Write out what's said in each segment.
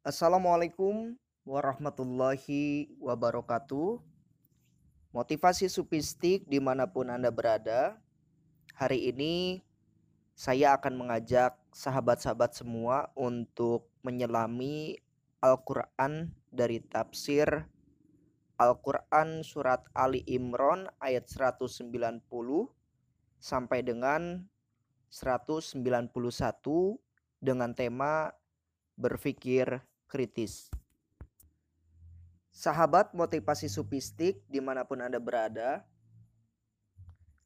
Assalamualaikum warahmatullahi wabarakatuh. Motivasi supistik di mana pun Anda berada. Hari ini saya akan mengajak sahabat-sahabat semua untuk menyelami Al-Quran dari tafsir Al-Quran surat Ali Imran ayat 190 sampai dengan 191 dengan tema berpikir kritis. Sahabat motivasi supistik di mana pun Anda berada,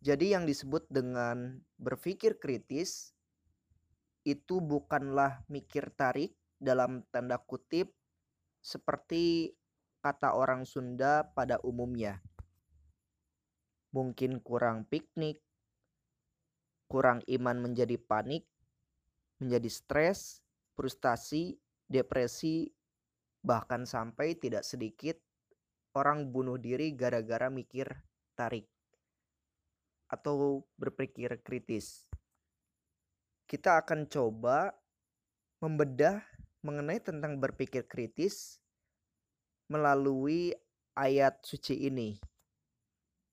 jadi yang disebut dengan berpikir kritis itu bukanlah mikir tarik dalam tanda kutip seperti kata orang Sunda pada umumnya. Mungkin kurang piknik, kurang iman menjadi panik, menjadi stres, frustasi, depresi, bahkan sampai tidak sedikit orang bunuh diri gara-gara mikir tarik atau berpikir kritis. Kita akan coba membedah mengenai tentang berpikir kritis melalui ayat suci ini.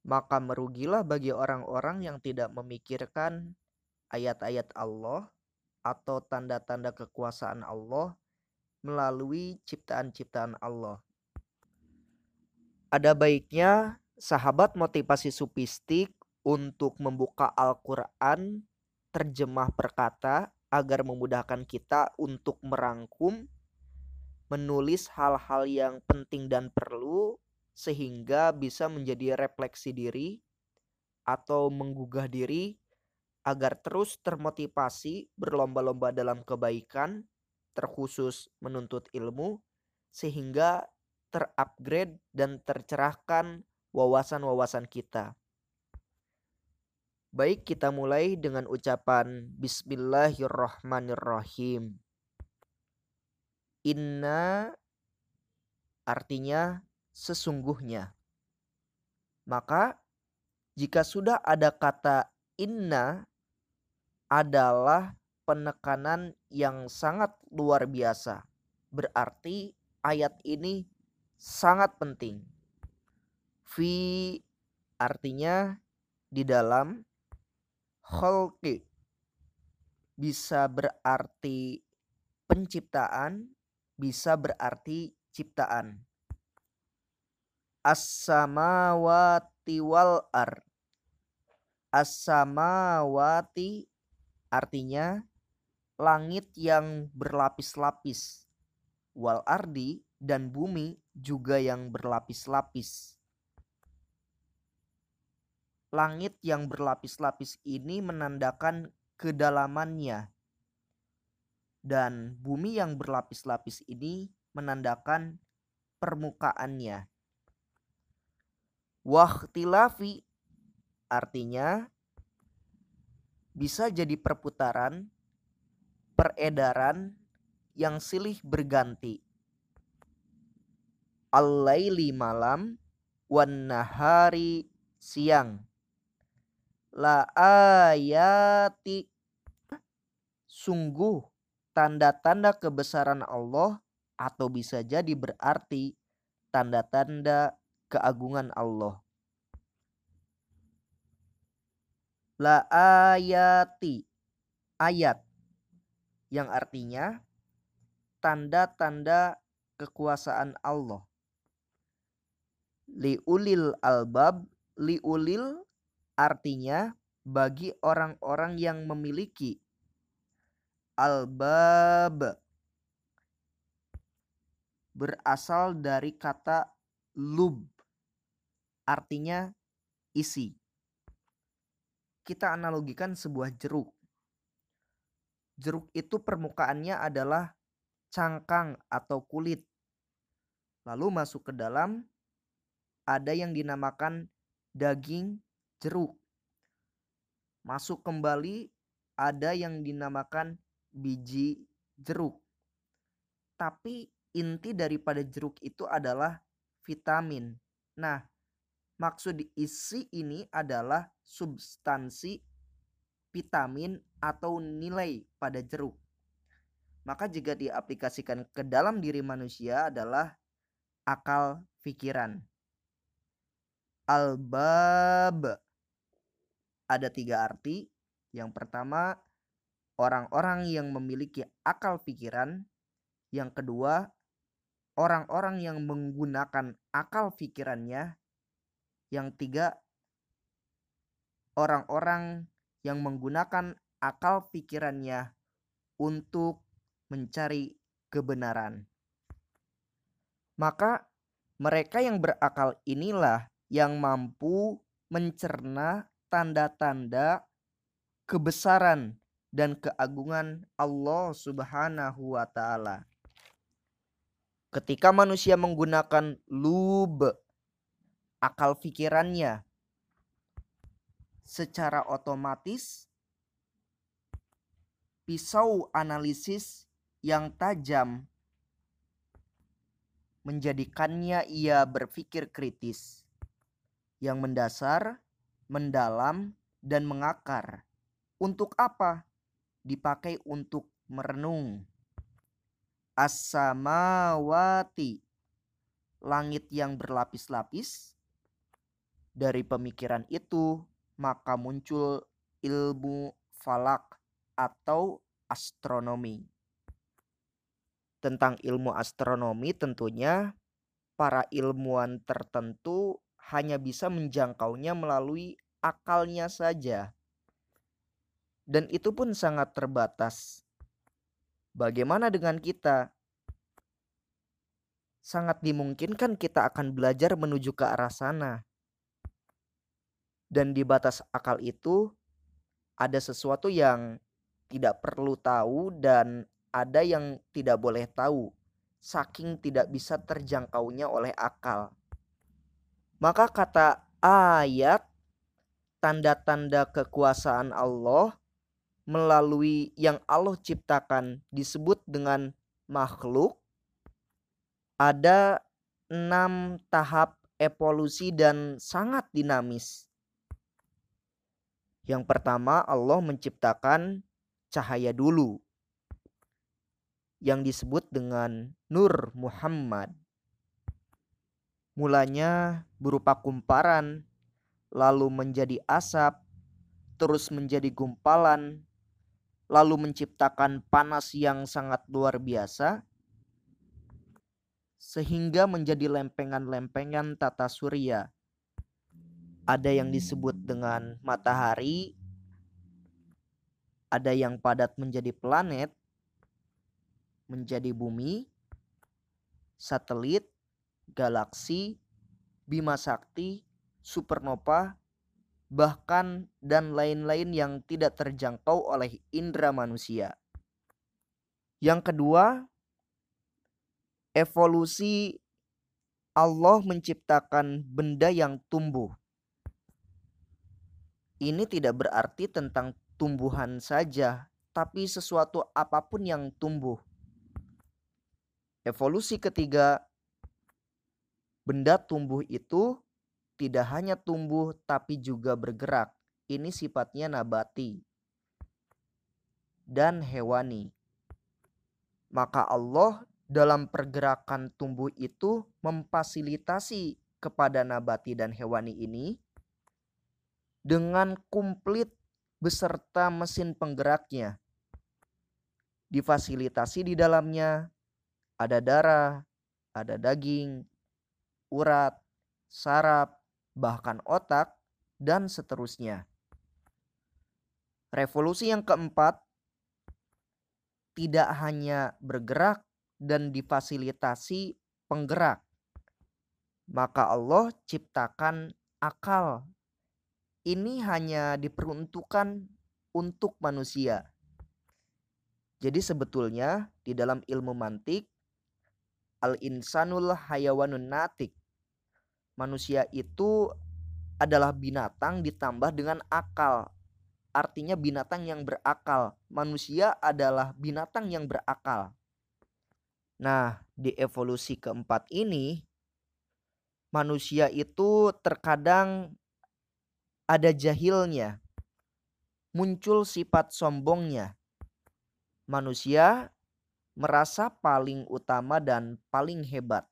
Maka merugilah bagi orang-orang yang tidak memikirkan ayat-ayat Allah atau tanda-tanda kekuasaan Allah melalui ciptaan-ciptaan Allah. Ada baiknya sahabat motivasi supistik untuk membuka Al-Quran terjemah perkata agar memudahkan kita untuk merangkum menulis hal-hal yang penting dan perlu sehingga bisa menjadi refleksi diri atau menggugah diri agar terus termotivasi berlomba-lomba dalam kebaikan, terkhusus menuntut ilmu, sehingga terupgrade dan tercerahkan wawasan-wawasan kita. Baik, kita mulai dengan ucapan Bismillahirrahmanirrahim. Inna artinya sesungguhnya. Maka jika sudah ada kata inna adalah penekanan yang sangat luar biasa. Berarti ayat ini sangat penting. Fi artinya di dalam kholki bisa berarti penciptaan bisa berarti ciptaan. As-samawati wal ar. As-samawati artinya langit yang berlapis-lapis. Wal ardi dan bumi juga yang berlapis-lapis. Langit yang berlapis-lapis ini menandakan kedalamannya dan bumi yang berlapis-lapis ini menandakan permukaannya. Wahtilafi artinya bisa jadi perputaran, peredaran yang silih berganti. Al-laili malam, wan nahari siang. La ayati sungguh tanda-tanda kebesaran Allah atau bisa jadi berarti tanda-tanda keagungan Allah. La ayati ayat yang artinya tanda-tanda kekuasaan Allah. Liulil albab, liulil artinya bagi orang-orang yang memiliki Albab berasal dari kata lub artinya isi. Kita analogikan sebuah jeruk. Jeruk itu permukaannya adalah cangkang atau kulit. Lalu masuk ke dalam ada yang dinamakan daging jeruk. Masuk kembali ada yang dinamakan biji jeruk. Tapi inti daripada jeruk itu adalah vitamin. Nah, maksud isi ini adalah substansi vitamin atau nilai pada jeruk. maka jika diaplikasikan ke dalam diri manusia adalah akal pikiran. Albab ada tiga arti. Yang pertama, orang-orang yang memiliki akal pikiran. Yang kedua, orang-orang yang menggunakan akal pikirannya. Yang tiga, orang-orang yang menggunakan akal pikirannya untuk mencari kebenaran. Maka mereka yang berakal inilah yang mampu mencerna tanda-tanda kebesaran dan keagungan Allah Subhanahu wa taala. Ketika manusia menggunakan lub akal pikirannya secara otomatis pisau analisis yang tajam menjadikannya ia berpikir kritis yang mendasar, mendalam, dan mengakar. Untuk apa? Dipakai untuk merenung. As-samawati, langit yang berlapis-lapis. Dari pemikiran itu, maka muncul ilmu falak atau astronomi. Tentang ilmu astronomi tentunya para ilmuwan tertentu hanya bisa menjangkaunya melalui akalnya saja. Dan itu pun sangat terbatas. Bagaimana dengan kita? Sangat dimungkinkan kita akan belajar menuju ke arah sana. Dan di batas akal itu ada sesuatu yang tidak perlu tahu dan ada yang tidak boleh tahu, saking tidak bisa terjangkaunya oleh akal. Maka kata ayat tanda-tanda kekuasaan Allah melalui yang Allah ciptakan disebut dengan makhluk ada enam tahap evolusi dan sangat dinamis. Yang pertama Allah menciptakan cahaya dulu yang disebut dengan Nur Muhammad. Mulanya berupa kumparan, lalu menjadi asap, terus menjadi gumpalan, lalu menciptakan panas yang sangat luar biasa, sehingga menjadi lempengan-lempengan tata surya. Ada yang disebut dengan matahari, ada yang padat menjadi planet, menjadi bumi, satelit, galaksi, bima sakti, supernova, bahkan dan lain-lain yang tidak terjangkau oleh indera manusia. Yang kedua, evolusi Allah menciptakan benda yang tumbuh. Ini tidak berarti tentang tumbuhan saja, tapi sesuatu apa pun yang tumbuh. Evolusi ketiga, benda tumbuh itu tidak hanya tumbuh tapi juga bergerak. Ini sifatnya nabati dan hewani. Maka Allah dalam pergerakan tumbuh itu memfasilitasi kepada nabati dan hewani ini dengan komplit beserta mesin penggeraknya. Difasilitasi di dalamnya ada darah, ada daging, urat, saraf, bahkan otak, dan seterusnya. Revolusi yang keempat tidak hanya bergerak dan difasilitasi penggerak, maka Allah ciptakan akal ini hanya diperuntukkan untuk manusia. Jadi sebetulnya di dalam ilmu mantik al-insanul hayawanun natik. Manusia itu adalah binatang ditambah dengan akal. Artinya binatang yang berakal. Manusia adalah binatang yang berakal. Nah, di evolusi keempat ini manusia itu terkadang ada jahilnya, muncul sifat sombongnya. Manusia merasa paling utama dan paling hebat.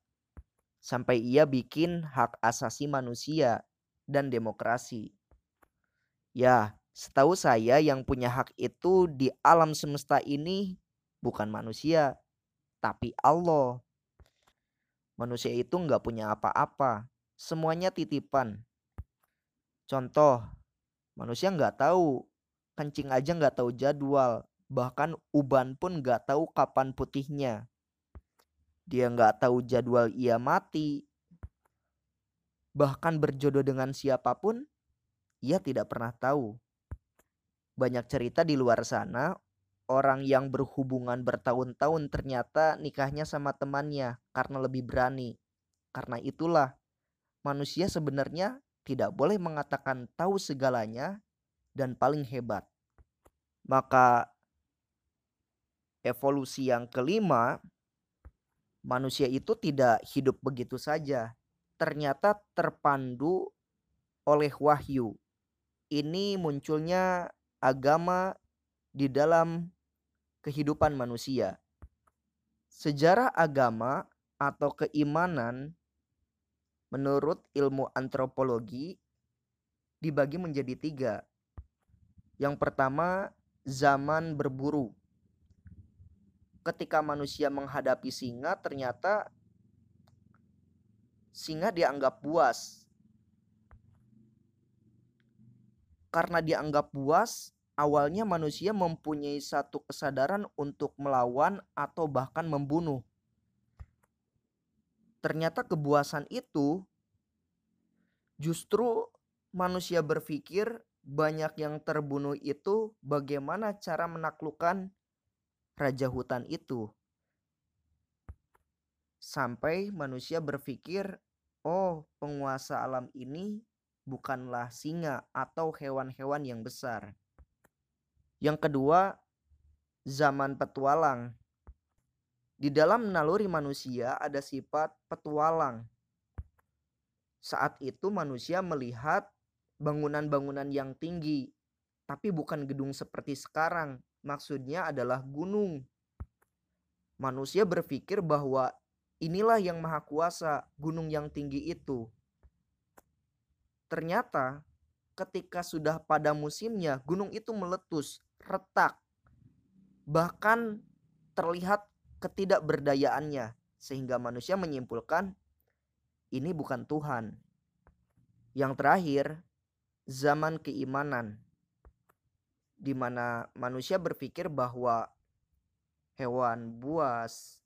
Sampai ia bikin hak asasi manusia dan demokrasi. Ya, setahu saya yang punya hak itu di alam semesta ini bukan manusia, tapi Allah. Manusia itu nggak punya apa-apa, semuanya titipan. Contoh, manusia nggak tahu, kencing aja nggak tahu jadwal, bahkan uban pun nggak tahu kapan putihnya. Dia nggak tahu jadwal ia mati. Bahkan berjodoh dengan siapa pun, ia tidak pernah tahu. Banyak cerita di luar sana, orang yang berhubungan bertahun-tahun ternyata nikahnya sama temannya karena lebih berani. Karena itulah manusia sebenarnya tidak boleh mengatakan tahu segalanya dan paling hebat. Maka evolusi yang kelima, manusia itu tidak hidup begitu saja. Ternyata terpandu oleh wahyu. Ini munculnya agama di dalam kehidupan manusia. Sejarah agama atau keimanan menurut ilmu antropologi dibagi menjadi tiga. Yang pertama, zaman berburu. Ketika manusia menghadapi singa, ternyata singa dianggap buas. Karena dianggap buas, awalnya manusia mempunyai satu kesadaran untuk melawan atau bahkan membunuh. Ternyata kebuasan itu justru manusia berpikir banyak yang terbunuh itu bagaimana cara menaklukkan raja hutan itu. Sampai manusia berpikir, oh penguasa alam ini bukanlah singa atau hewan-hewan yang besar. Yang kedua, zaman petualang. Di dalam naluri manusia ada sifat petualang. Saat itu manusia melihat bangunan-bangunan yang tinggi, tapi bukan gedung seperti sekarang. Maksudnya adalah gunung. Manusia berpikir bahwa inilah yang maha kuasa, gunung yang tinggi itu. Ternyata ketika sudah pada musimnya, gunung itu meletus retak, bahkan terlihat ketidakberdayaannya, sehingga manusia menyimpulkan ini bukan Tuhan. Yang terakhir, zaman keimanan, di mana manusia berpikir bahwa hewan buas,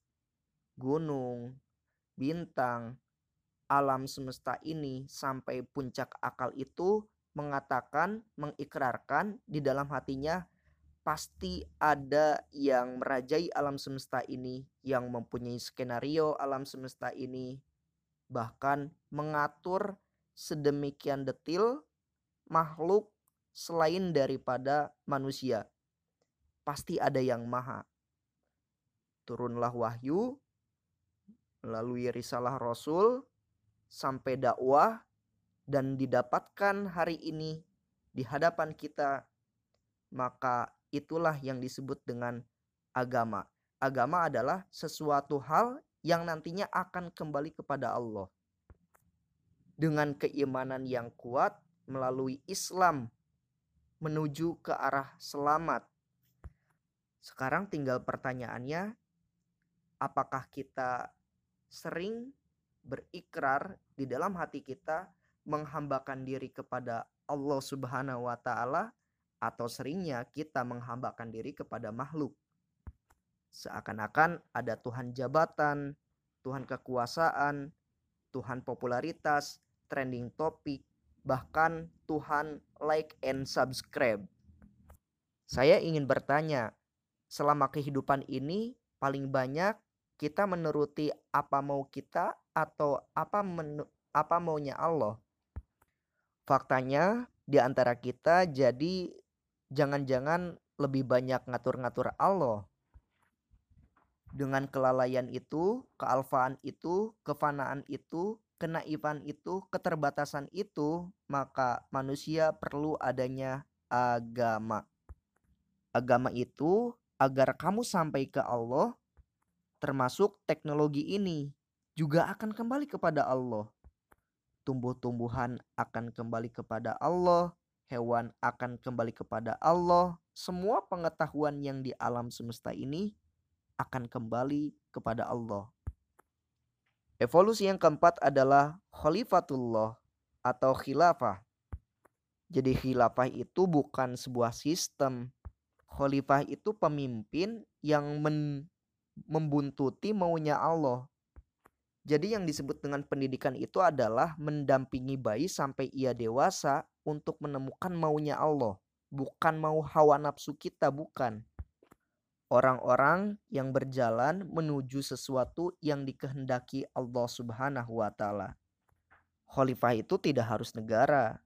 gunung, bintang, alam semesta ini sampai puncak akal itu mengatakan, mengikrarkan di dalam hatinya pasti ada yang merajai alam semesta ini, yang mempunyai skenario alam semesta ini, bahkan mengatur sedemikian detil makhluk selain daripada manusia. Pasti ada yang maha. Turunlah wahyu melalui risalah Rasul sampai dakwah dan didapatkan hari ini di hadapan kita maka itulah yang disebut dengan agama. Agama adalah sesuatu hal yang nantinya akan kembali kepada Allah. Dengan keimanan yang kuat melalui Islam menuju ke arah selamat. Sekarang tinggal pertanyaannya, apakah kita sering berikrar di dalam hati kita menghambakan diri kepada Allah Subhanahu wa taala atau seringnya kita menghambakan diri kepada makhluk. Seakan-akan ada Tuhan jabatan, Tuhan kekuasaan, Tuhan popularitas, trending topik, bahkan Tuhan like and subscribe. Saya ingin bertanya, selama kehidupan ini paling banyak kita menuruti apa mau kita atau apa menu, apa maunya Allah? Faktanya di antara kita jadi jangan-jangan lebih banyak ngatur-ngatur Allah. Dengan kelalaian itu, kealfaan itu, kefanaan itu, kenaifan itu, keterbatasan itu, maka manusia perlu adanya agama. Agama itu agar kamu sampai ke Allah termasuk teknologi ini juga akan kembali kepada Allah. Tumbuh-tumbuhan akan kembali kepada Allah, hewan akan kembali kepada Allah. Semua pengetahuan yang di alam semesta ini akan kembali kepada Allah. Evolusi yang keempat adalah khalifatullah atau khilafah. Jadi khilafah itu bukan sebuah sistem. Khalifah itu pemimpin yang membuntuti maunya Allah. Jadi yang disebut dengan pendidikan itu adalah mendampingi bayi sampai ia dewasa untuk menemukan maunya Allah, bukan mau hawa nafsu kita, bukan orang-orang yang berjalan menuju sesuatu yang dikehendaki Allah Subhanahu wa taala. Khalifah itu tidak harus negara.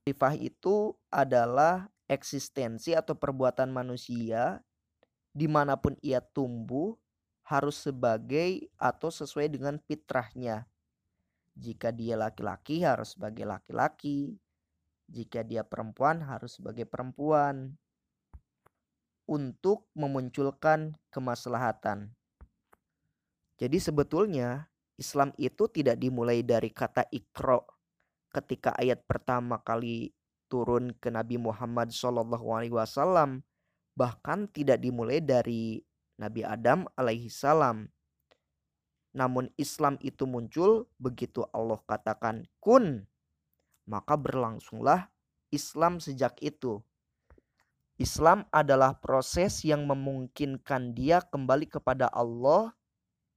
Khalifah itu adalah eksistensi atau perbuatan manusia di mana pun ia tumbuh harus sebagai atau sesuai dengan fitrahnya. Jika dia laki-laki harus sebagai laki-laki. Jika dia perempuan harus sebagai perempuan untuk memunculkan kemaslahatan. Jadi sebetulnya Islam itu tidak dimulai dari kata ikro ketika ayat pertama kali turun ke Nabi Muhammad SAW bahkan tidak dimulai dari Nabi Adam alaihi salam. Namun Islam itu muncul begitu Allah katakan kun maka berlangsunglah Islam sejak itu. Islam adalah proses yang memungkinkan dia kembali kepada Allah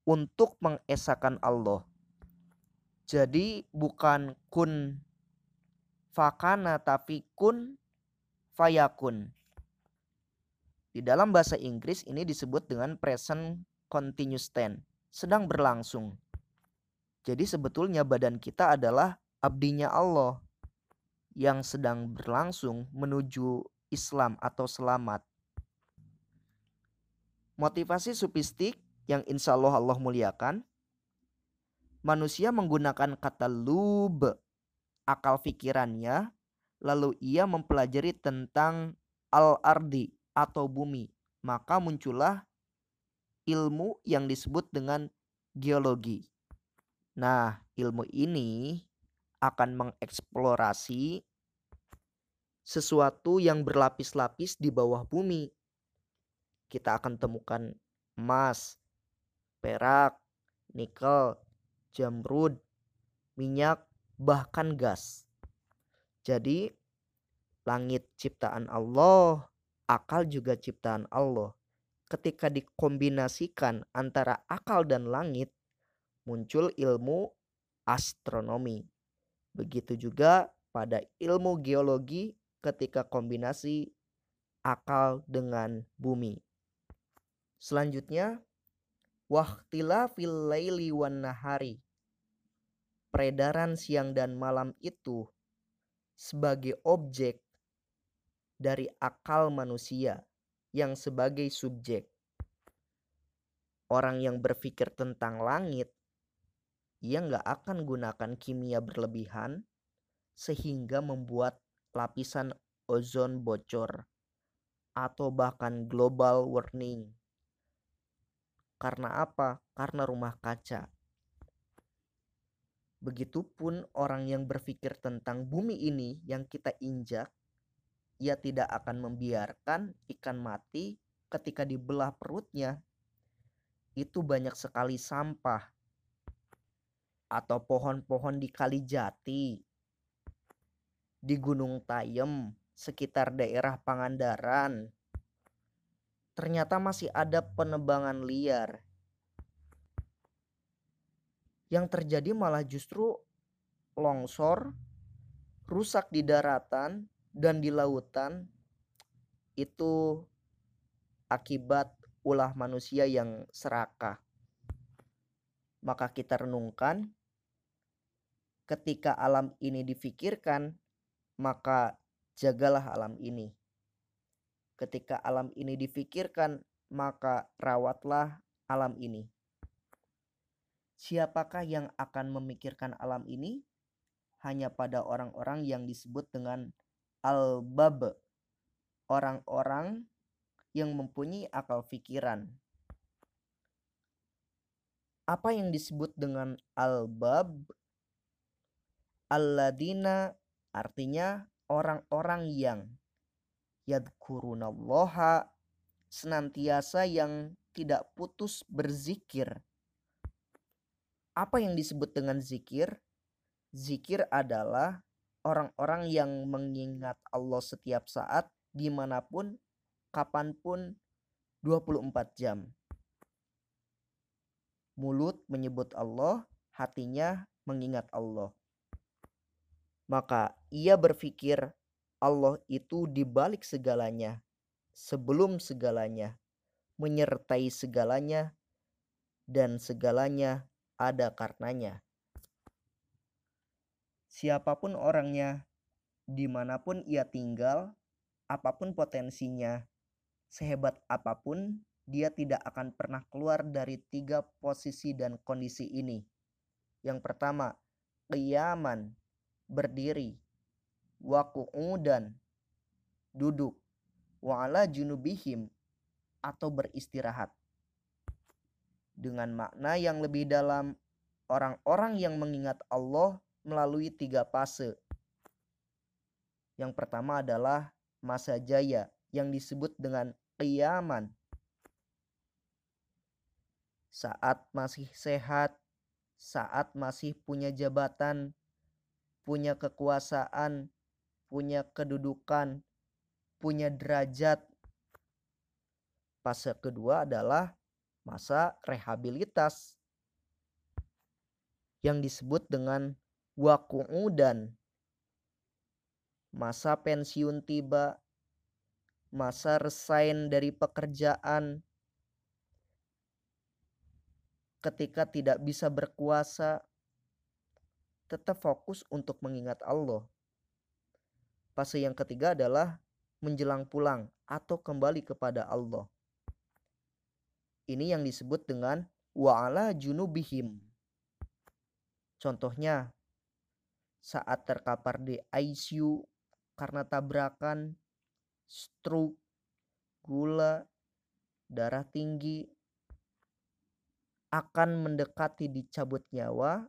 untuk mengesahkan Allah. Jadi bukan kun fakana tapi kun fayakun. Di dalam bahasa Inggris ini disebut dengan present continuous tense, sedang berlangsung. Jadi sebetulnya badan kita adalah abdinya Allah yang sedang berlangsung menuju Islam atau selamat. Motivasi sufistik yang insya Allah Allah muliakan. Manusia menggunakan kata lub, akal pikirannya, lalu ia mempelajari tentang al-ardi atau bumi. Maka muncullah ilmu yang disebut dengan geologi. Nah, ilmu ini akan mengeksplorasi sesuatu yang berlapis-lapis di bawah bumi. Kita akan temukan emas, perak, nikel, jamrud, minyak, bahkan gas. Jadi, langit ciptaan Allah, akal juga ciptaan Allah. Ketika dikombinasikan antara akal dan langit, muncul ilmu astronomi. Begitu juga pada ilmu geologi ketika kombinasi akal dengan bumi. Selanjutnya, waktila fil laili wan nahari. Peredaran siang dan malam itu sebagai objek dari akal manusia yang sebagai subjek. Orang yang berpikir tentang langit, ia nggak akan gunakan kimia berlebihan sehingga membuat lapisan ozon bocor atau bahkan global warming. Karena apa? Karena rumah kaca. Begitupun orang yang berpikir tentang bumi ini yang kita injak, ia tidak akan membiarkan ikan mati ketika dibelah perutnya. Itu banyak sekali sampah atau pohon-pohon di kali jati di Gunung Tayem, sekitar daerah Pangandaran. Ternyata masih ada penebangan liar. Yang terjadi malah justru longsor, rusak di daratan dan di lautan itu akibat ulah manusia yang serakah. Maka kita renungkan ketika alam ini difikirkan maka jagalah alam ini. Ketika alam ini difikirkan, maka rawatlah alam ini. Siapakah yang akan memikirkan alam ini? Hanya pada orang-orang yang disebut dengan al-bab, orang-orang yang mempunyai akal pikiran. Apa yang disebut dengan albab? Alladina artinya orang-orang yang yadkurunallaha senantiasa yang tidak putus berzikir. Apa yang disebut dengan zikir? Zikir adalah orang-orang yang mengingat Allah setiap saat, di mana pun, kapan pun, 24 jam. Mulut menyebut Allah, hatinya mengingat Allah. Maka ia berpikir Allah itu di balik segalanya, sebelum segalanya, menyertai segalanya, dan segalanya ada karenanya. Siapa pun orangnya, di mana pun ia tinggal, apa pun potensinya, sehebat apa pun, dia tidak akan pernah keluar dari tiga posisi dan kondisi ini. Yang pertama, qiyaman, berdiri, waku'udan, duduk, wa'ala junubihim, atau beristirahat. Dengan makna yang lebih dalam, orang-orang yang mengingat Allah melalui tiga fase. Yang pertama adalah masa jaya yang disebut dengan qiyaman. Saat masih sehat, saat masih punya jabatan, punya kekuasaan, punya kedudukan, punya derajat. Fase kedua adalah masa rehabilitas yang disebut dengan waku'udan. Masa pensiun tiba, masa resign dari pekerjaan, ketika tidak bisa berkuasa, tetap fokus untuk mengingat Allah. Fase yang ketiga adalah menjelang pulang atau kembali kepada Allah. Ini yang disebut dengan wa'ala junubihim. Contohnya, saat terkapar di ICU karena tabrakan, stroke, gula, darah tinggi, akan mendekati dicabut nyawa,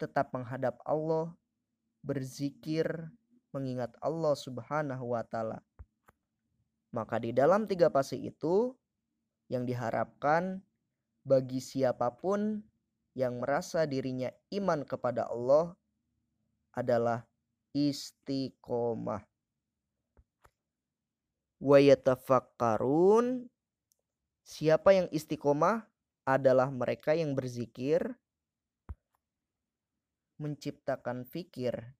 tetap menghadap Allah, berzikir, mengingat Allah Subhanahu wa Ta'ala. Maka di dalam tiga fase itu, yang diharapkan bagi siapa pun yang merasa dirinya iman kepada Allah adalah istiqomah. Wa yatafakkarun Siapa yang istiqomah adalah mereka yang berzikir, menciptakan fikir,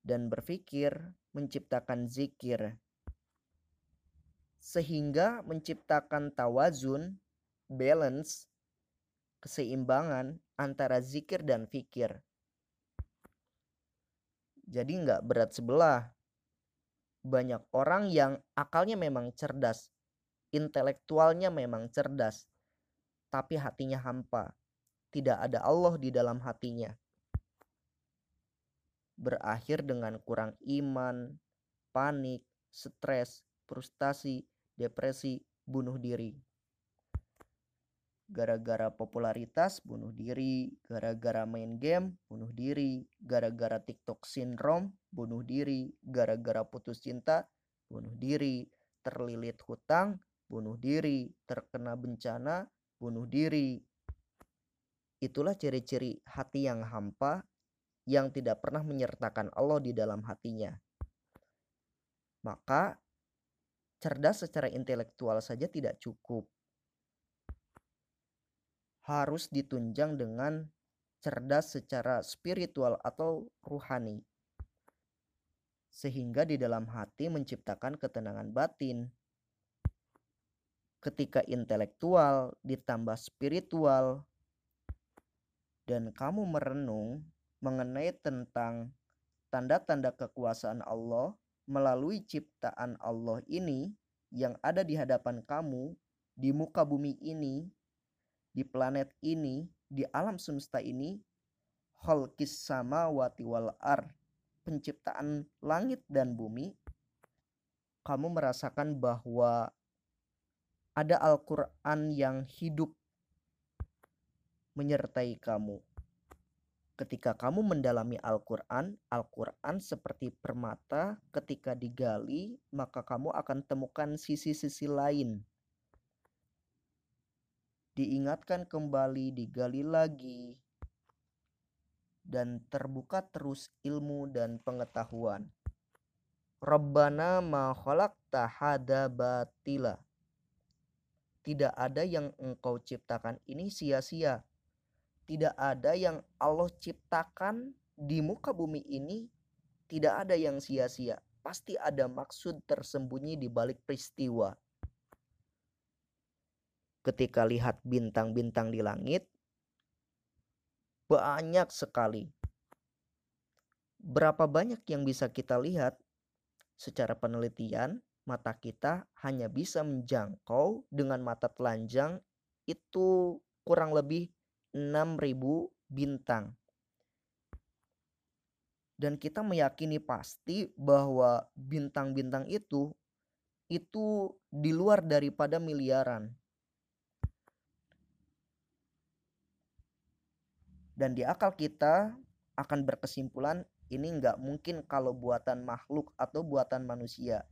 dan berfikir menciptakan zikir. Sehingga menciptakan tawazun, balance, keseimbangan antara zikir dan fikir. Jadi nggak berat sebelah. Banyak orang yang akalnya memang cerdas, intelektualnya memang cerdas, tapi hatinya hampa. Tidak ada Allah di dalam hatinya. Berakhir dengan kurang iman, panik, stres, frustasi, depresi, bunuh diri gara-gara popularitas bunuh diri, gara-gara main game bunuh diri, gara-gara TikTok syndrome bunuh diri, gara-gara putus cinta bunuh diri, terlilit hutang bunuh diri, terkena bencana bunuh diri. Itulah ciri-ciri hati yang hampa yang tidak pernah menyertakan Allah di dalam hatinya. Maka cerdas secara intelektual saja tidak cukup harus ditunjang dengan cerdas secara spiritual atau ruhani. Sehingga di dalam hati menciptakan ketenangan batin. Ketika intelektual ditambah spiritual dan kamu merenung mengenai tentang tanda-tanda kekuasaan Allah melalui ciptaan Allah ini yang ada di hadapan kamu di muka bumi ini di planet ini, di alam semesta ini, khalqis sama wati wal ar, penciptaan langit dan bumi, kamu merasakan bahwa ada Al-Quran yang hidup, menyertai kamu. Ketika kamu mendalami Al-Quran, Al-Quran seperti permata ketika digali, maka kamu akan temukan sisi-sisi lain. Diingatkan kembali, digali lagi, dan terbuka terus ilmu dan pengetahuan. Rabbana ma khalaqta hada batila. Tidak ada yang engkau ciptakan ini sia-sia tidak ada yang Allah ciptakan di muka bumi ini tidak ada yang sia-sia. Pasti ada maksud tersembunyi di balik peristiwa. Ketika lihat bintang-bintang di langit, banyak sekali. Berapa banyak yang bisa kita lihat? Secara penelitian, mata kita hanya bisa menjangkau dengan mata telanjang itu kurang lebih 6000 bintang. Dan kita meyakini pasti bahwa bintang-bintang itu itu di luar daripada miliaran. Dan di akal kita akan berkesimpulan ini nggak mungkin kalau buatan makhluk atau buatan manusia.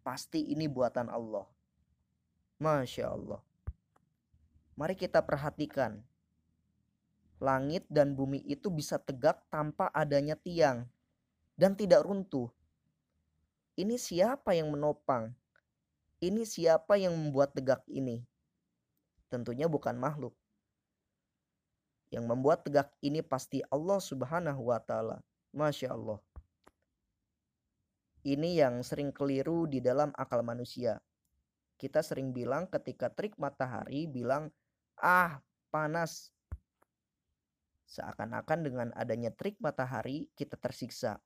Pasti ini buatan Allah. Masya Allah. Mari kita perhatikan langit dan bumi itu bisa tegak tanpa adanya tiang dan tidak runtuh. Ini siapa yang menopang? Ini siapa yang membuat tegak ini? Tentunya bukan makhluk. Yang membuat tegak ini pasti Allah Subhanahu wa taala. Masya Allah. Ini yang sering keliru di dalam akal manusia. Kita sering bilang ketika trik matahari bilang, "Ah, panas." Seakan-akan dengan adanya trik matahari kita tersiksa.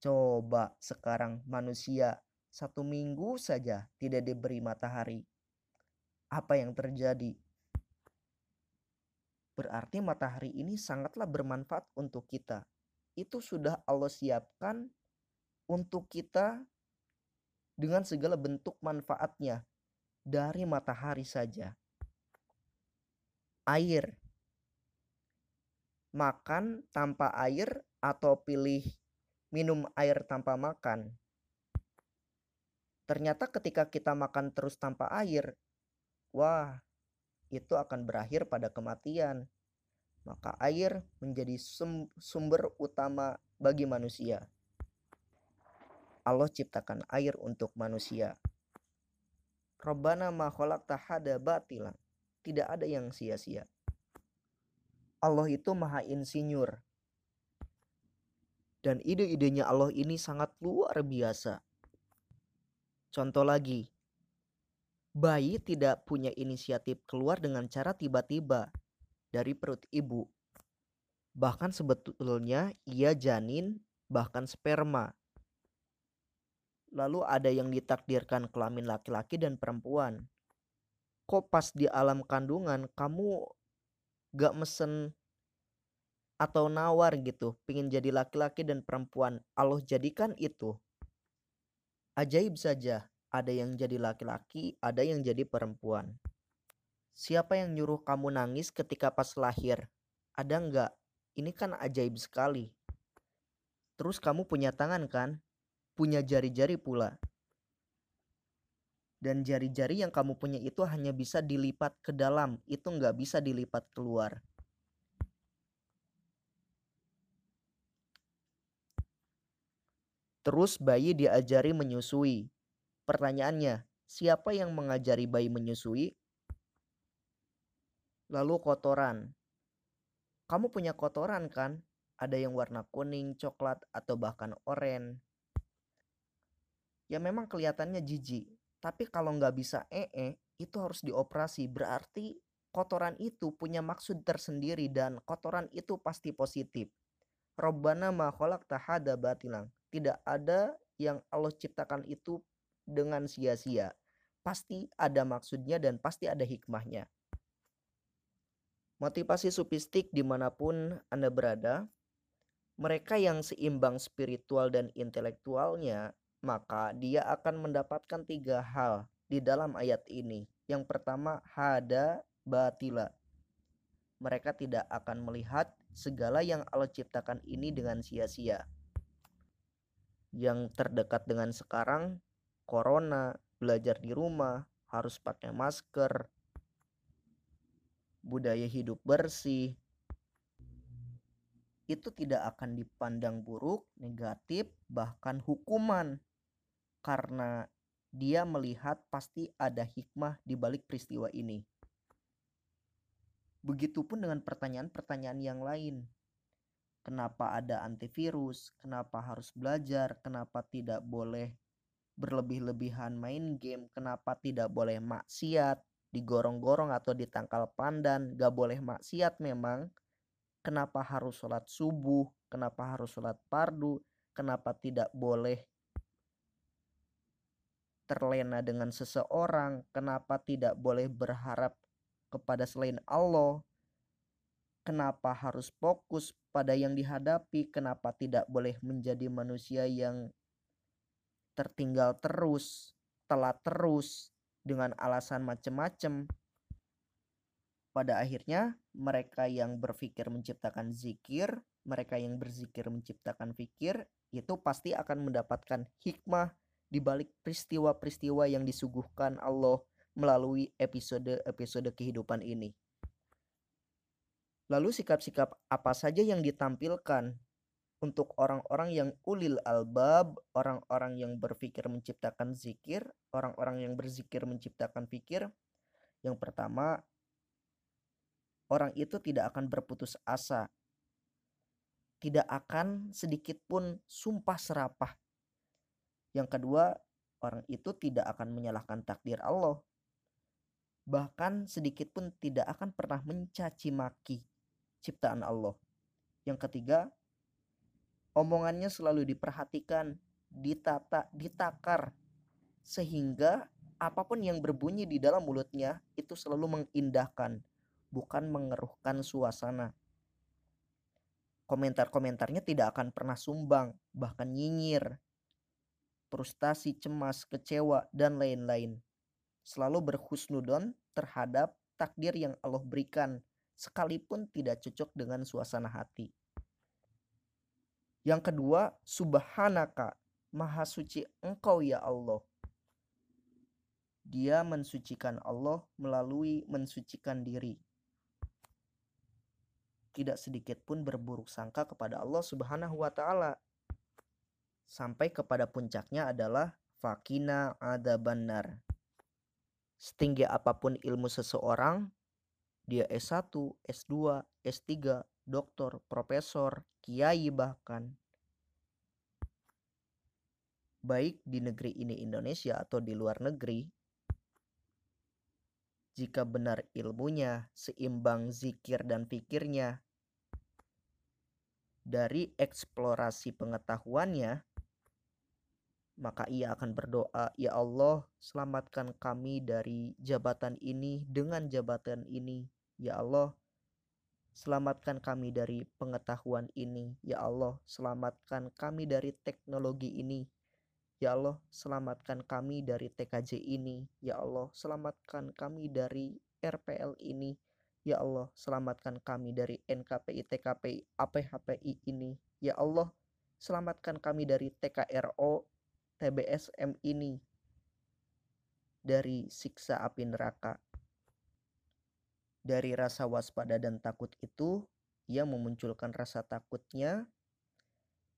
Coba sekarang manusia satu minggu saja tidak diberi matahari. Apa yang terjadi? Berarti matahari ini sangatlah bermanfaat untuk kita. Itu sudah Allah siapkan untuk kita dengan segala bentuk manfaatnya dari matahari saja. Air makan tanpa air atau pilih minum air tanpa makan. Ternyata ketika kita makan terus tanpa air, wah, itu akan berakhir pada kematian. Maka air menjadi sumber utama bagi manusia. Allah ciptakan air untuk manusia. Robbana ma khalaqta hada batila. Tidak ada yang sia-sia. Allah itu maha insinyur. Dan ide-idenya Allah ini sangat luar biasa. Contoh lagi, bayi tidak punya inisiatif keluar dengan cara tiba-tiba dari perut ibu. Bahkan sebetulnya ia janin bahkan sperma. Lalu ada yang ditakdirkan kelamin laki-laki dan perempuan. Kok pas di alam kandungan kamu gak mesen atau nawar gitu pingin jadi laki-laki dan perempuan Allah jadikan itu ajaib saja ada yang jadi laki-laki ada yang jadi perempuan. Siapa yang nyuruh kamu nangis ketika pas lahir? Ada nggak? Ini kan ajaib sekali. Terus kamu punya tangan kan? Punya jari-jari pula. Dan jari-jari yang kamu punya itu hanya bisa dilipat ke dalam, itu nggak bisa dilipat keluar. Terus bayi diajari menyusui. Pertanyaannya, siapa yang mengajari bayi menyusui? Lalu kotoran. Kamu punya kotoran kan? Ada yang warna kuning, coklat, atau bahkan oranye. Ya memang kelihatannya jijik, tapi kalau nggak bisa ee, itu harus dioperasi. Berarti kotoran itu punya maksud tersendiri dan kotoran itu pasti positif. Robbana ma tahada batilang. Tidak ada yang Allah ciptakan itu dengan sia-sia. Pasti ada maksudnya dan pasti ada hikmahnya. Motivasi supistik di mana pun Anda berada, mereka yang seimbang spiritual dan intelektualnya maka dia akan mendapatkan tiga hal di dalam ayat ini. Yang pertama, hada batila. mereka tidak akan melihat segala yang Allah ciptakan ini dengan sia-sia. Yang terdekat dengan sekarang, corona, belajar di rumah, harus pakai masker, budaya hidup bersih, itu tidak akan dipandang buruk, negatif, bahkan hukuman. Karena dia melihat pasti ada hikmah di balik peristiwa ini. Begitupun dengan pertanyaan-pertanyaan yang lain. Kenapa ada antivirus? Kenapa harus belajar? Kenapa tidak boleh berlebih-lebihan main game? Kenapa tidak boleh maksiat? Digorong-gorong atau ditangkal pandan? Gak boleh maksiat memang. Kenapa harus sholat subuh? Kenapa harus sholat pardu? Kenapa tidak boleh terlena dengan seseorang? Kenapa tidak boleh berharap kepada selain Allah? Kenapa harus fokus pada yang dihadapi? Kenapa tidak boleh menjadi manusia yang tertinggal terus, telat terus dengan alasan macam-macam? Pada akhirnya, mereka yang berpikir menciptakan zikir, mereka yang berzikir menciptakan fikir, itu pasti akan mendapatkan hikmah di balik peristiwa-peristiwa yang disuguhkan Allah melalui episode-episode kehidupan ini. Lalu sikap-sikap apa saja yang ditampilkan untuk orang-orang yang ulil albab, orang-orang yang berpikir menciptakan zikir, orang-orang yang berzikir menciptakan pikir. Yang pertama, orang itu tidak akan berputus asa. Tidak akan sedikit pun sumpah serapah. Yang kedua, orang itu tidak akan menyalahkan takdir Allah. Bahkan sedikit pun tidak akan pernah mencaci maki ciptaan Allah. Yang ketiga, omongannya selalu diperhatikan, ditata, ditakar, sehingga apa pun yang berbunyi di dalam mulutnya itu selalu mengindahkan, bukan mengeruhkan suasana. Komentar-komentarnya tidak akan pernah sumbang, bahkan nyinyir, frustasi, cemas, kecewa, dan lain-lain. Selalu berhusnudon terhadap takdir yang Allah berikan sekalipun tidak cocok dengan suasana hati. Yang kedua, subhanaka, maha suci engkau ya Allah. Dia mensucikan Allah melalui mensucikan diri. Tidak sedikit pun berburuk sangka kepada Allah Subhanahu wa taala. Sampai kepada puncaknya adalah fakina ada benar. Setinggi apa pun ilmu seseorang, dia S1, S2, S3, doktor, profesor, kiai bahkan. Baik di negeri ini Indonesia atau di luar negeri, jika benar ilmunya, seimbang zikir dan pikirnya, dari eksplorasi pengetahuannya, maka ia akan berdoa, "Ya Allah, selamatkan kami dari jabatan ini dengan jabatan ini. Ya Allah, selamatkan kami dari pengetahuan ini. Ya Allah, selamatkan kami dari teknologi ini. Ya Allah, selamatkan kami dari TKJ ini. Ya Allah, selamatkan kami dari RPL ini. Ya Allah, selamatkan kami dari NKPI, TKPI, APHPI ini. Ya Allah, selamatkan kami dari TKRO, TBSM ini. Dari siksa api neraka dari rasa waspada dan takut itu ia memunculkan rasa takutnya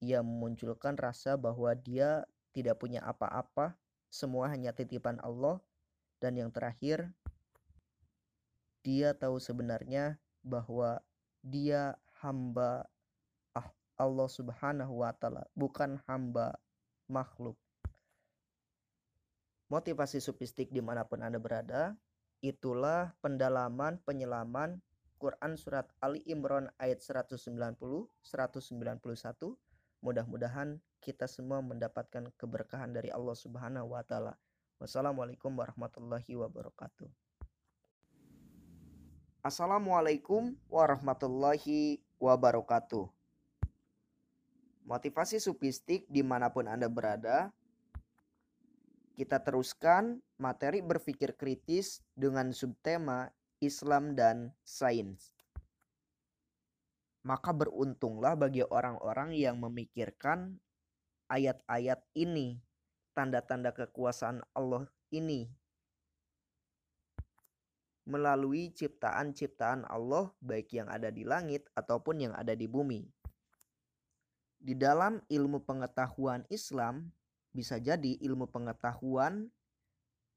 ia memunculkan rasa bahwa dia tidak punya apa-apa semua hanya titipan Allah dan yang terakhir dia tahu sebenarnya bahwa dia hamba ah, Allah Subhanahu wa taala bukan hamba makhluk. Motivasi supistik di mana pun Anda berada Itulah pendalaman penyelaman Quran Surat Ali Imran ayat 190, 191. Mudah-mudahan kita semua mendapatkan keberkahan dari Allah Subhanahu wa taala. Wassalamualaikum warahmatullahi wabarakatuh. Assalamualaikum warahmatullahi wabarakatuh. Motivasi supistik di mana pun Anda berada, kita teruskan materi berpikir kritis dengan subtema Islam dan Sains. Maka beruntunglah bagi orang-orang yang memikirkan ayat-ayat ini, tanda-tanda kekuasaan Allah ini melalui ciptaan-ciptaan Allah baik yang ada di langit ataupun yang ada di bumi. Di dalam ilmu pengetahuan Islam bisa jadi ilmu pengetahuan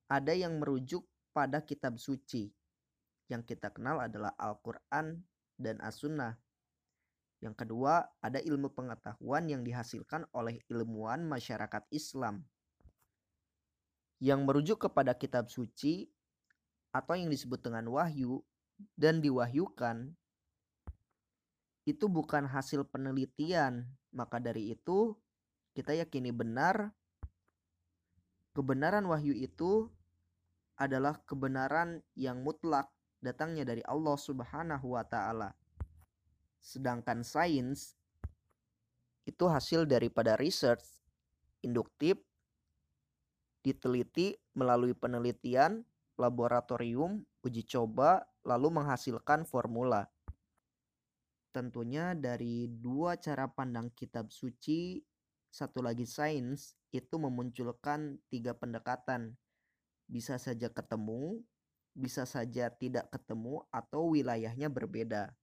ada yang merujuk pada kitab suci. Yang kita kenal adalah Al-Qur'an dan As-Sunnah. Yang kedua, ada ilmu pengetahuan yang dihasilkan oleh ilmuwan masyarakat Islam yang merujuk kepada kitab suci atau yang disebut dengan wahyu dan diwahyukan itu bukan hasil penelitian. Maka dari itu, kita yakini benar kebenaran wahyu itu adalah kebenaran yang mutlak datangnya dari Allah Subhanahu wa taala. Sedangkan sains itu hasil daripada research induktif diteliti melalui penelitian laboratorium, uji coba, lalu menghasilkan formula. Tentunya dari dua cara pandang kitab suci, satu lagi sains, itu memunculkan tiga pendekatan. Bisa saja ketemu, bisa saja tidak ketemu, atau wilayahnya berbeda.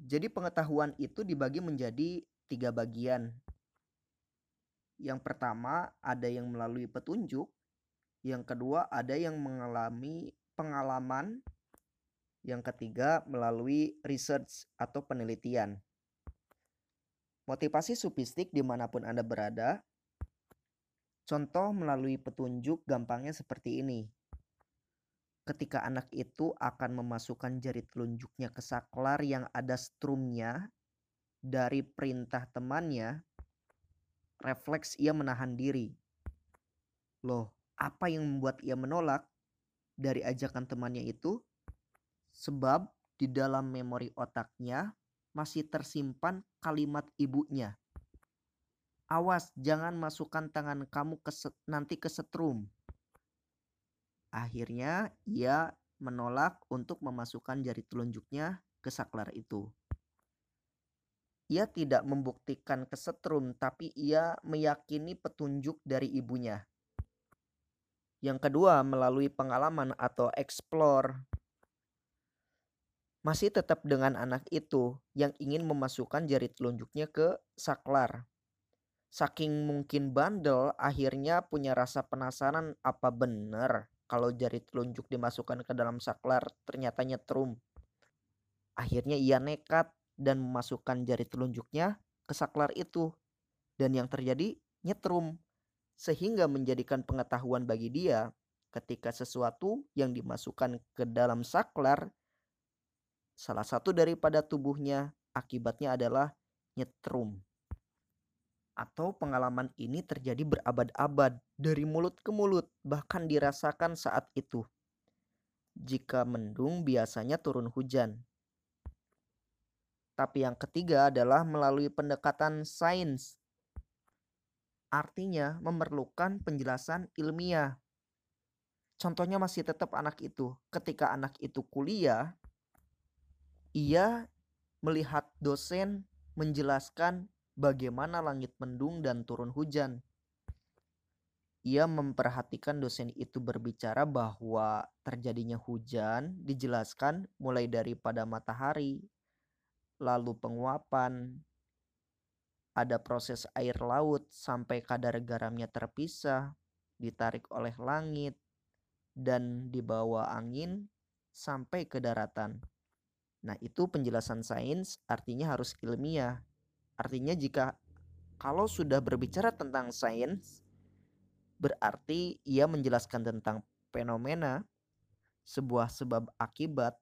Jadi pengetahuan itu dibagi menjadi tiga bagian. Yang pertama ada yang melalui petunjuk, yang kedua ada yang mengalami pengalaman, yang ketiga melalui research atau penelitian. Motivasi sufistik di mana pun Anda berada, contoh melalui petunjuk gampangnya seperti ini ketika anak itu akan memasukkan jari telunjuknya ke saklar yang ada strumnya dari perintah temannya, refleks ia menahan diri. Loh, apa yang membuat ia menolak dari ajakan temannya itu? Sebab di dalam memori otaknya masih tersimpan kalimat ibunya. Awas, jangan masukkan tangan kamu ke nanti ke setrum. Akhirnya ia menolak untuk memasukkan jari telunjuknya ke saklar itu. Ia tidak membuktikan kesetrum, tapi ia meyakini petunjuk dari ibunya. Yang kedua, melalui pengalaman atau explore. Masih tetap dengan anak itu yang ingin memasukkan jari telunjuknya ke saklar. Saking mungkin bandel, akhirnya punya rasa penasaran apa benar kalau jari telunjuk dimasukkan ke dalam saklar ternyata nyetrum. Akhirnya ia nekat dan memasukkan jari telunjuknya ke saklar itu. Dan yang terjadi nyetrum. Sehingga menjadikan pengetahuan bagi dia ketika sesuatu yang dimasukkan ke dalam saklar salah satu daripada tubuhnya akibatnya adalah nyetrum atau pengalaman ini terjadi berabad-abad dari mulut ke mulut, bahkan dirasakan saat itu. Jika mendung, biasanya turun hujan. Tapi yang ketiga adalah melalui pendekatan sains. Artinya memerlukan penjelasan ilmiah. Contohnya masih tetap anak itu. Ketika anak itu kuliah, ia melihat dosen menjelaskan bagaimana langit mendung dan turun hujan. Ia memperhatikan dosen itu berbicara bahwa terjadinya hujan dijelaskan mulai daripada matahari, lalu penguapan, ada proses air laut sampai kadar garamnya terpisah, ditarik oleh langit, dan dibawa angin sampai ke daratan. Nah, itu penjelasan sains artinya harus ilmiah. Artinya jika kalau sudah berbicara tentang sains berarti ia menjelaskan tentang fenomena sebuah sebab akibat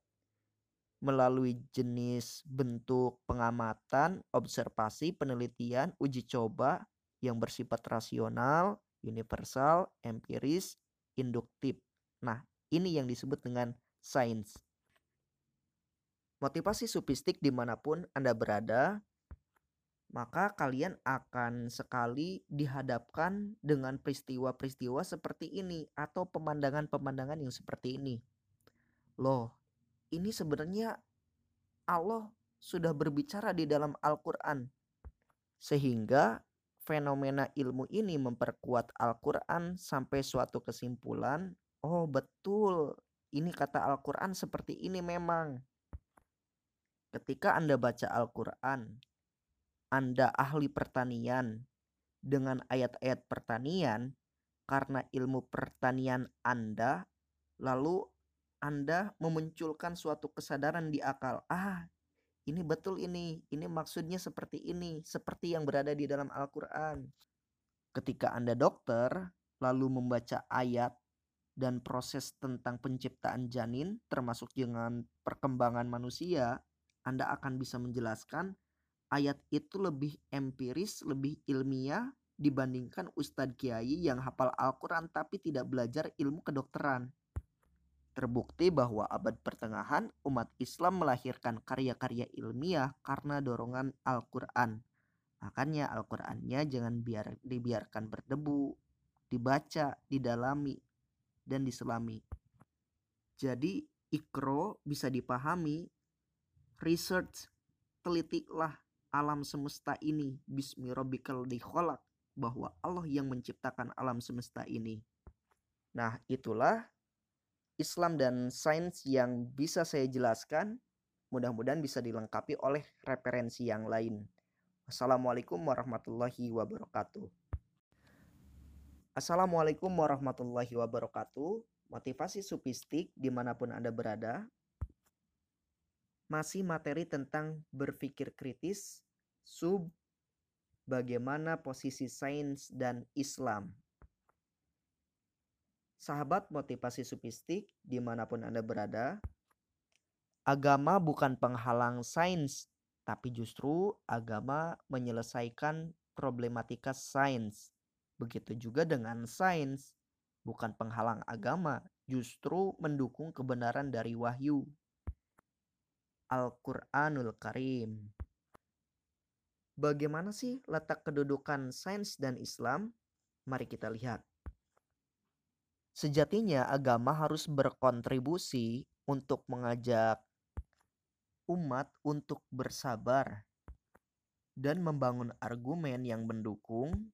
melalui jenis bentuk pengamatan, observasi, penelitian, uji coba yang bersifat rasional, universal, empiris, induktif. Nah, ini yang disebut dengan sains. Motivasi sufistik di mana pun Anda berada maka kalian akan sekali dihadapkan dengan peristiwa-peristiwa seperti ini atau pemandangan-pemandangan yang seperti ini. Loh, ini sebenarnya Allah sudah berbicara di dalam Al-Quran. Sehingga fenomena ilmu ini memperkuat Al-Quran sampai suatu kesimpulan, oh betul, ini kata Al-Quran seperti ini memang. Ketika Anda baca Al-Quran, Anda ahli pertanian dengan ayat-ayat pertanian, karena ilmu pertanian Anda, lalu Anda memunculkan suatu kesadaran di akal. Ah, ini betul ini, ini maksudnya seperti ini, seperti yang berada di dalam Al-Quran. Ketika Anda dokter, lalu membaca ayat dan proses tentang penciptaan janin, termasuk dengan perkembangan manusia, Anda akan bisa menjelaskan ayat itu lebih empiris, lebih ilmiah dibandingkan Ustadz Kiai yang hafal Al-Quran tapi tidak belajar ilmu kedokteran. Terbukti bahwa abad pertengahan umat Islam melahirkan karya-karya ilmiah karena dorongan Al-Quran. Makanya Al-Qurannya jangan biar dibiarkan berdebu, dibaca, didalami, dan diselami. Jadi ikro bisa dipahami, research, telitiklah alam semesta ini. Bismillahirrahmanirrahim dikholak bahwa Allah yang menciptakan alam semesta ini. Nah itulah Islam dan sains yang bisa saya jelaskan. Mudah-mudahan bisa dilengkapi oleh referensi yang lain. Assalamualaikum warahmatullahi wabarakatuh. Assalamualaikum warahmatullahi wabarakatuh. Motivasi supistik di mana pun Anda berada. Masih materi tentang berpikir kritis, sub, bagaimana posisi sains dan Islam Sahabat motivasi supistik di mana pun Anda berada, agama bukan penghalang sains, tapi justru agama menyelesaikan problematika sains. Begitu juga dengan sains, bukan penghalang agama, justru mendukung kebenaran dari wahyu. Al-Quranul Karim. Bagaimana sih letak kedudukan sains dan Islam? Mari kita lihat. Sejatinya agama harus berkontribusi untuk mengajak umat untuk bersabar dan membangun argumen yang mendukung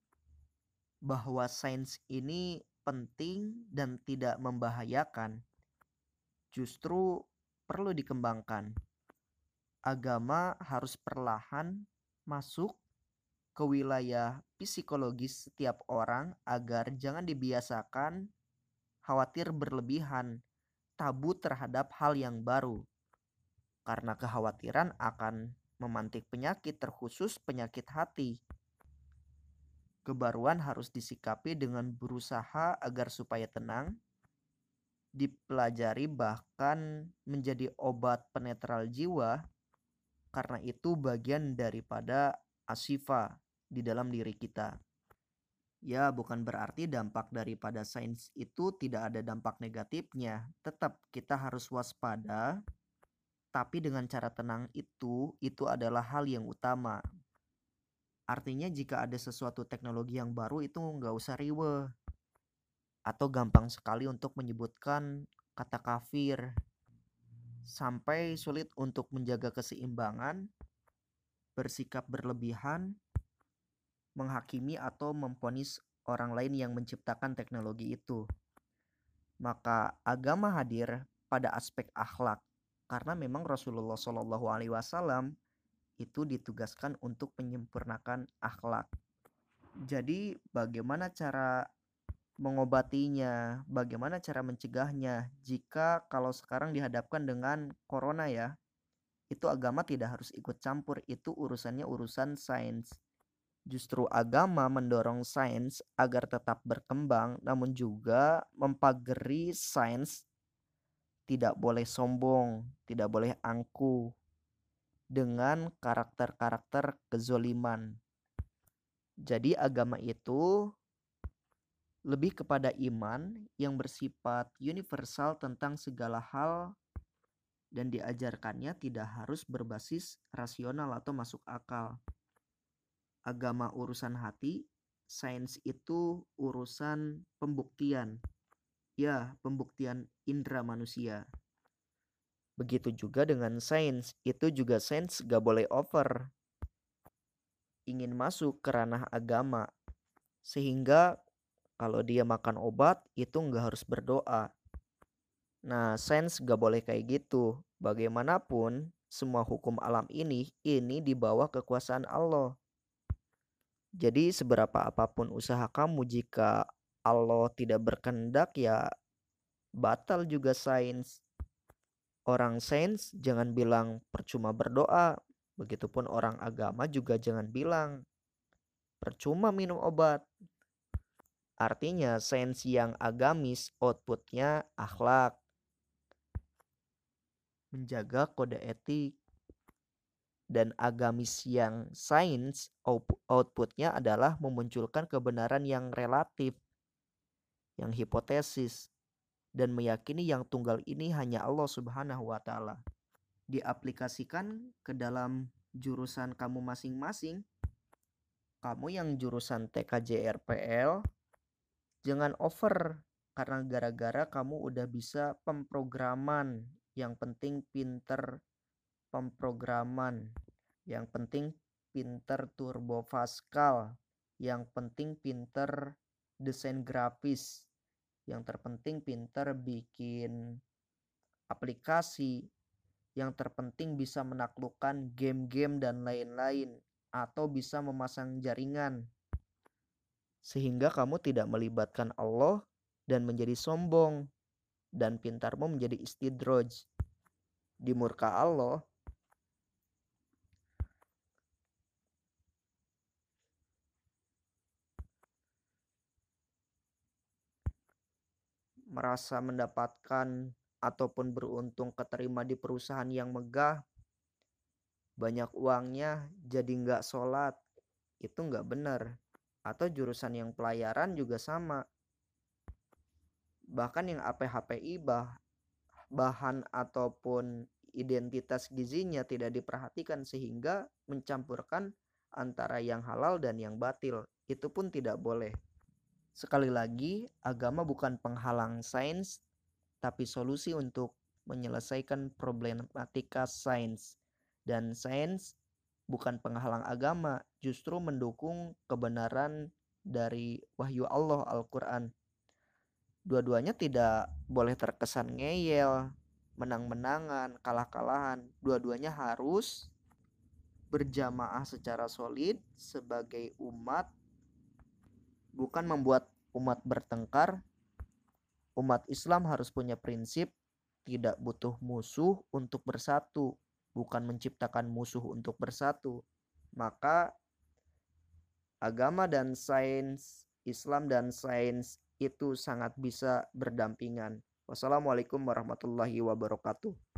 bahwa sains ini penting dan tidak membahayakan. Justru perlu dikembangkan. Agama harus perlahan masuk ke wilayah psikologis setiap orang agar jangan dibiasakan khawatir berlebihan, tabu terhadap hal yang baru. Karena kekhawatiran akan memantik penyakit terkhusus penyakit hati. Kebaruan harus disikapi dengan berusaha agar supaya tenang, dipelajari bahkan menjadi obat penetral jiwa karena itu bagian daripada asifa di dalam diri kita. Ya, bukan berarti dampak daripada sains itu tidak ada dampak negatifnya. Tetap kita harus waspada, tapi dengan cara tenang itu, itu adalah hal yang utama. Artinya jika ada sesuatu teknologi yang baru itu nggak usah riwe. Atau gampang sekali untuk menyebutkan kata kafir. Sampai sulit untuk menjaga keseimbangan, bersikap berlebihan, menghakimi atau memponis orang lain yang menciptakan teknologi itu. Maka agama hadir pada aspek akhlak karena memang Rasulullah Shallallahu Alaihi Wasallam itu ditugaskan untuk menyempurnakan akhlak. Jadi bagaimana cara mengobatinya, bagaimana cara mencegahnya jika kalau sekarang dihadapkan dengan corona ya, itu agama tidak harus ikut campur, itu urusannya urusan sains. Justru agama mendorong sains agar tetap berkembang, namun juga mempagari sains tidak boleh sombong, tidak boleh angkuh dengan karakter-karakter kezoliman. Jadi agama itu lebih kepada iman yang bersifat universal tentang segala hal dan diajarkannya tidak harus berbasis rasional atau masuk akal agama urusan hati, sains itu urusan pembuktian. Ya, pembuktian indera manusia. Begitu juga dengan sains, itu juga sains gak boleh over. Ingin masuk ke ranah agama, sehingga kalau dia makan obat itu nggak harus berdoa. Nah, sains gak boleh kayak gitu. Bagaimanapun, semua hukum alam ini, ini di bawah kekuasaan Allah. Jadi seberapa apa pun usaha kamu jika Allah tidak berkehendak ya batal juga sains. Orang sains jangan bilang percuma berdoa, begitupun orang agama juga jangan bilang percuma minum obat. Artinya sains yang agamis outputnya akhlak. Menjaga kode etik. Dan agamis yang sains outputnya adalah memunculkan kebenaran yang relatif. Yang hipotesis. Dan meyakini yang tunggal ini hanya Allah subhanahu wa ta'ala. Diaplikasikan ke dalam jurusan kamu masing-masing. Kamu yang jurusan TKJRPL jangan over karena gara-gara kamu udah bisa pemrograman. Yang penting pinter pemrograman. Yang penting pinter turbo pascal yang penting pinter desain grafis. Yang terpenting pinter bikin aplikasi. Yang terpenting bisa menaklukkan game-game dan lain-lain atau bisa memasang jaringan sehingga kamu tidak melibatkan Allah dan menjadi sombong dan pintarmu menjadi istidroj di murka Allah. Merasa mendapatkan ataupun beruntung keterima di perusahaan yang megah banyak uangnya jadi nggak sholat itu nggak benar atau jurusan yang pelayaran juga sama. Bahkan yang APHPI bah bahan ataupun identitas gizinya tidak diperhatikan sehingga mencampurkan antara yang halal dan yang batil. Itu pun tidak boleh. Sekali lagi agama bukan penghalang sains tapi solusi untuk menyelesaikan problematika sains. Dan sains bukan penghalang agama, justru mendukung kebenaran dari wahyu Allah Al-Quran. Dua-duanya tidak boleh terkesan ngeyel, menang-menangan, kalah-kalahan. Dua-duanya harus berjamaah secara solid sebagai umat, bukan membuat umat bertengkar. Umat Islam harus punya prinsip tidak butuh musuh untuk bersatu, bukan menciptakan musuh untuk bersatu, maka agama dan sains, Islam dan sains itu sangat bisa berdampingan. Wassalamualaikum warahmatullahi wabarakatuh.